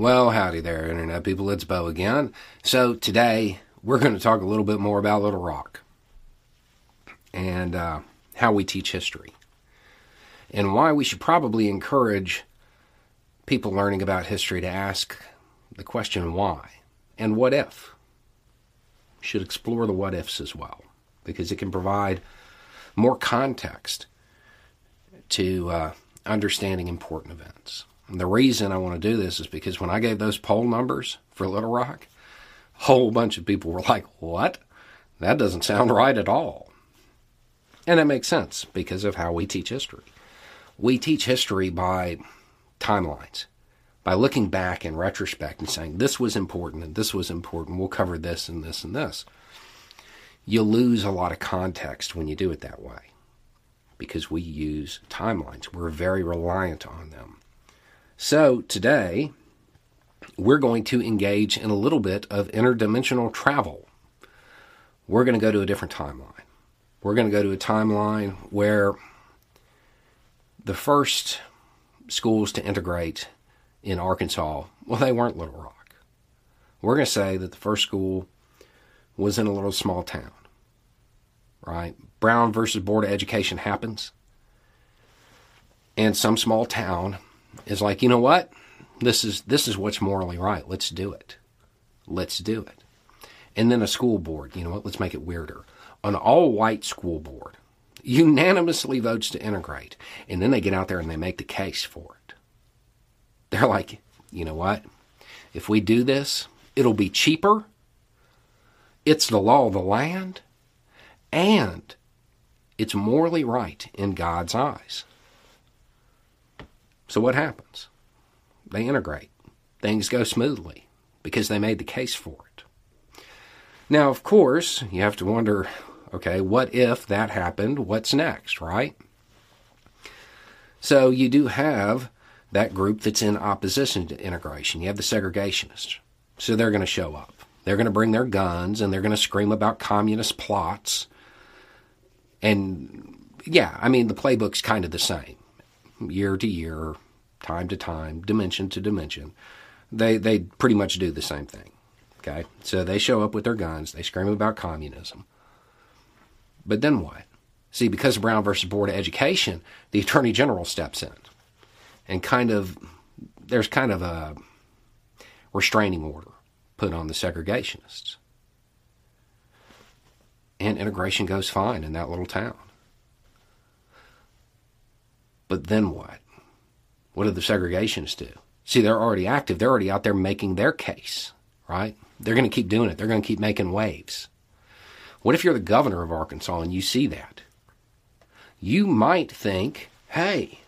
Well, howdy there, Internet people. It's Bo again. So, today we're going to talk a little bit more about Little Rock and uh, how we teach history and why we should probably encourage people learning about history to ask the question why and what if. We should explore the what ifs as well because it can provide more context to uh, understanding important events. And the reason I want to do this is because when I gave those poll numbers for Little Rock, a whole bunch of people were like, What? That doesn't sound right at all. And that makes sense because of how we teach history. We teach history by timelines, by looking back in retrospect and saying, This was important and this was important. We'll cover this and this and this. You lose a lot of context when you do it that way because we use timelines. We're very reliant on them. So today, we're going to engage in a little bit of interdimensional travel. We're going to go to a different timeline. We're going to go to a timeline where the first schools to integrate in Arkansas, well, they weren't Little Rock. We're going to say that the first school was in a little small town, right? Brown versus Board of Education happens. And some small town is like, you know what? This is this is what's morally right. Let's do it. Let's do it. And then a school board, you know what? Let's make it weirder. An all-white school board unanimously votes to integrate, and then they get out there and they make the case for it. They're like, you know what? If we do this, it'll be cheaper. It's the law of the land, and it's morally right in God's eyes. So what happens? They integrate. Things go smoothly because they made the case for it. Now, of course, you have to wonder okay, what if that happened? What's next, right? So you do have that group that's in opposition to integration. You have the segregationists. So they're going to show up. They're going to bring their guns and they're going to scream about communist plots. And yeah, I mean, the playbook's kind of the same year to year, time to time, dimension to dimension. They they pretty much do the same thing. Okay, so they show up with their guns, they scream about communism. But then what? See, because of Brown versus Board of Education, the Attorney General steps in, and kind of there's kind of a restraining order put on the segregationists. And integration goes fine in that little town. But then what? What do the segregationists do? See, they're already active. They're already out there making their case, right? They're going to keep doing it. They're going to keep making waves. What if you're the governor of Arkansas and you see that? You might think, hey,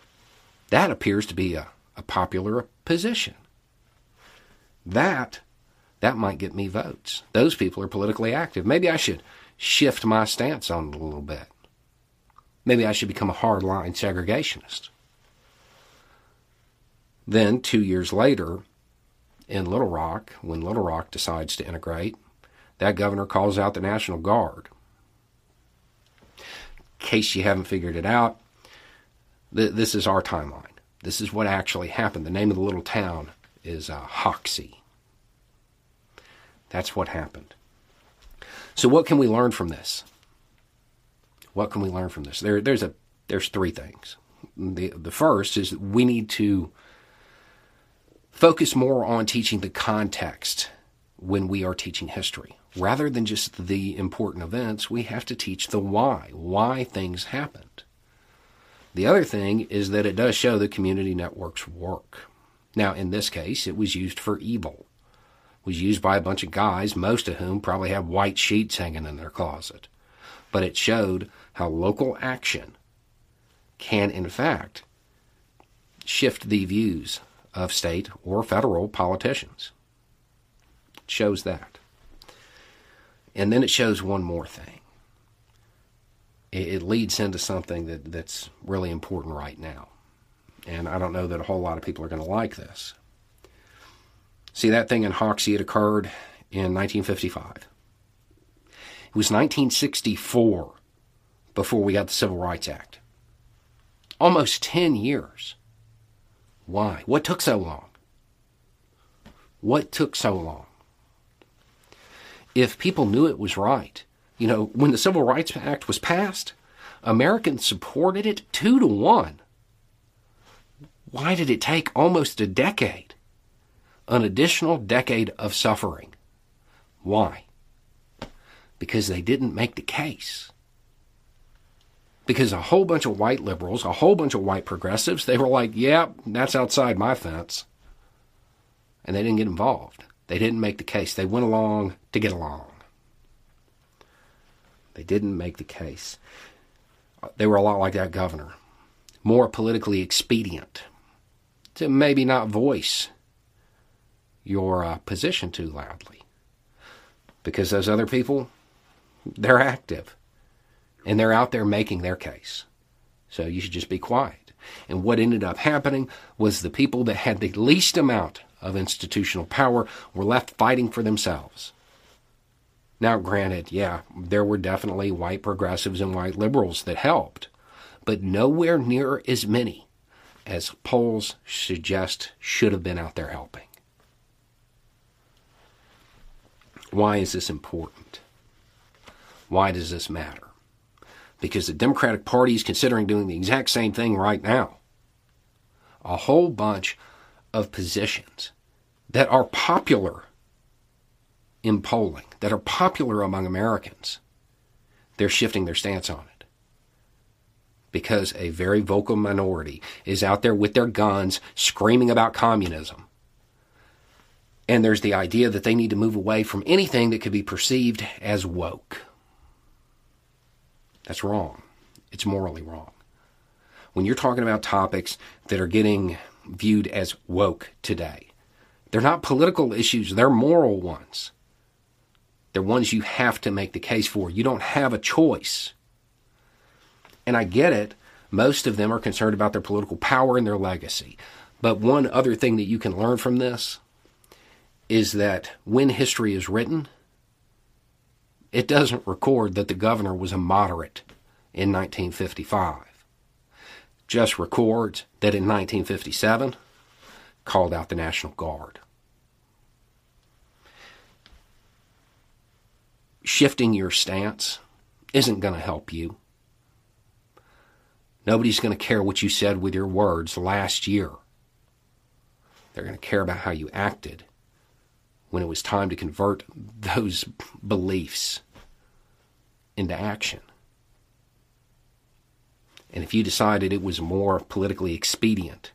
that appears to be a, a popular position. That that might get me votes. Those people are politically active. Maybe I should shift my stance on it a little bit. Maybe I should become a hardline segregationist. Then, two years later, in Little Rock, when Little Rock decides to integrate, that governor calls out the National Guard. In case you haven't figured it out, th- this is our timeline. This is what actually happened. The name of the little town is uh, Hoxie. That's what happened. So, what can we learn from this? What can we learn from this? There, there's a there's three things. The the first is we need to focus more on teaching the context when we are teaching history. Rather than just the important events, we have to teach the why, why things happened. The other thing is that it does show the community networks work. Now, in this case, it was used for evil. It was used by a bunch of guys, most of whom probably have white sheets hanging in their closet. But it showed how local action can, in fact, shift the views of state or federal politicians. It shows that. And then it shows one more thing. It, leads into something that, that's really important right now. And I don't know that a whole lot of people are going to like this. See, that thing in Hoxie, it occurred in 1955. It was 1964 before we got the Civil Rights Act. Almost 10 years. Why? What took so long? What took so long? If people knew it was right, you know, when the Civil Rights Act was passed, Americans supported it two to one. Why did it take almost a decade? An additional decade of suffering. Why? Because they didn't make the case. Because a whole bunch of white liberals, a whole bunch of white progressives, they were like, yeah, that's outside my fence. And they didn't get involved. They didn't make the case. They went along to get along. They didn't make the case. They were a lot like that governor, more politically expedient to maybe not voice your uh, position too loudly. Because those other people, they're active and they're out there making their case. So you should just be quiet. And what ended up happening was the people that had the least amount of institutional power were left fighting for themselves. Now, granted, yeah, there were definitely white progressives and white liberals that helped, but nowhere near as many as polls suggest should have been out there helping. Why is this important? Why does this matter? Because the Democratic Party is considering doing the exact same thing right now. A whole bunch of positions that are popular in polling, that are popular among Americans, they're shifting their stance on it. Because a very vocal minority is out there with their guns screaming about communism. And there's the idea that they need to move away from anything that could be perceived as woke. That's wrong. It's morally wrong. When you're talking about topics that are getting viewed as woke today, they're not political issues, they're moral ones. They're ones you have to make the case for. You don't have a choice. And I get it. Most of them are concerned about their political power and their legacy. But one other thing that you can learn from this is that when history is written, it doesn't record that the governor was a moderate in 1955. Just records that in 1957 called out the National Guard. Shifting your stance isn't going to help you. Nobody's going to care what you said with your words last year. They're going to care about how you acted when it was time to convert those beliefs into action. And if you decided it was more politically expedient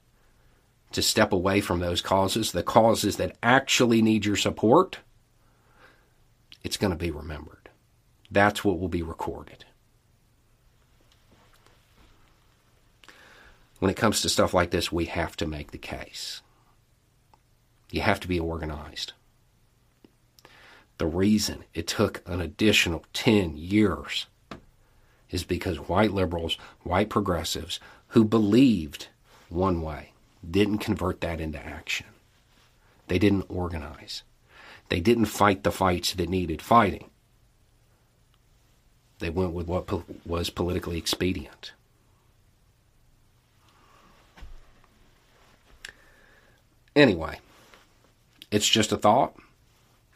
to step away from those causes, the causes that actually need your support, it's going to be remembered. That's what will be recorded. When it comes to stuff like this, we have to make the case. You have to be organized. The reason it took an additional 10 years is because white liberals, white progressives who believed one way didn't convert that into action. They didn't organize. They didn't fight the fights that needed fighting. They went with what po- was politically expedient. Anyway, it's just a thought.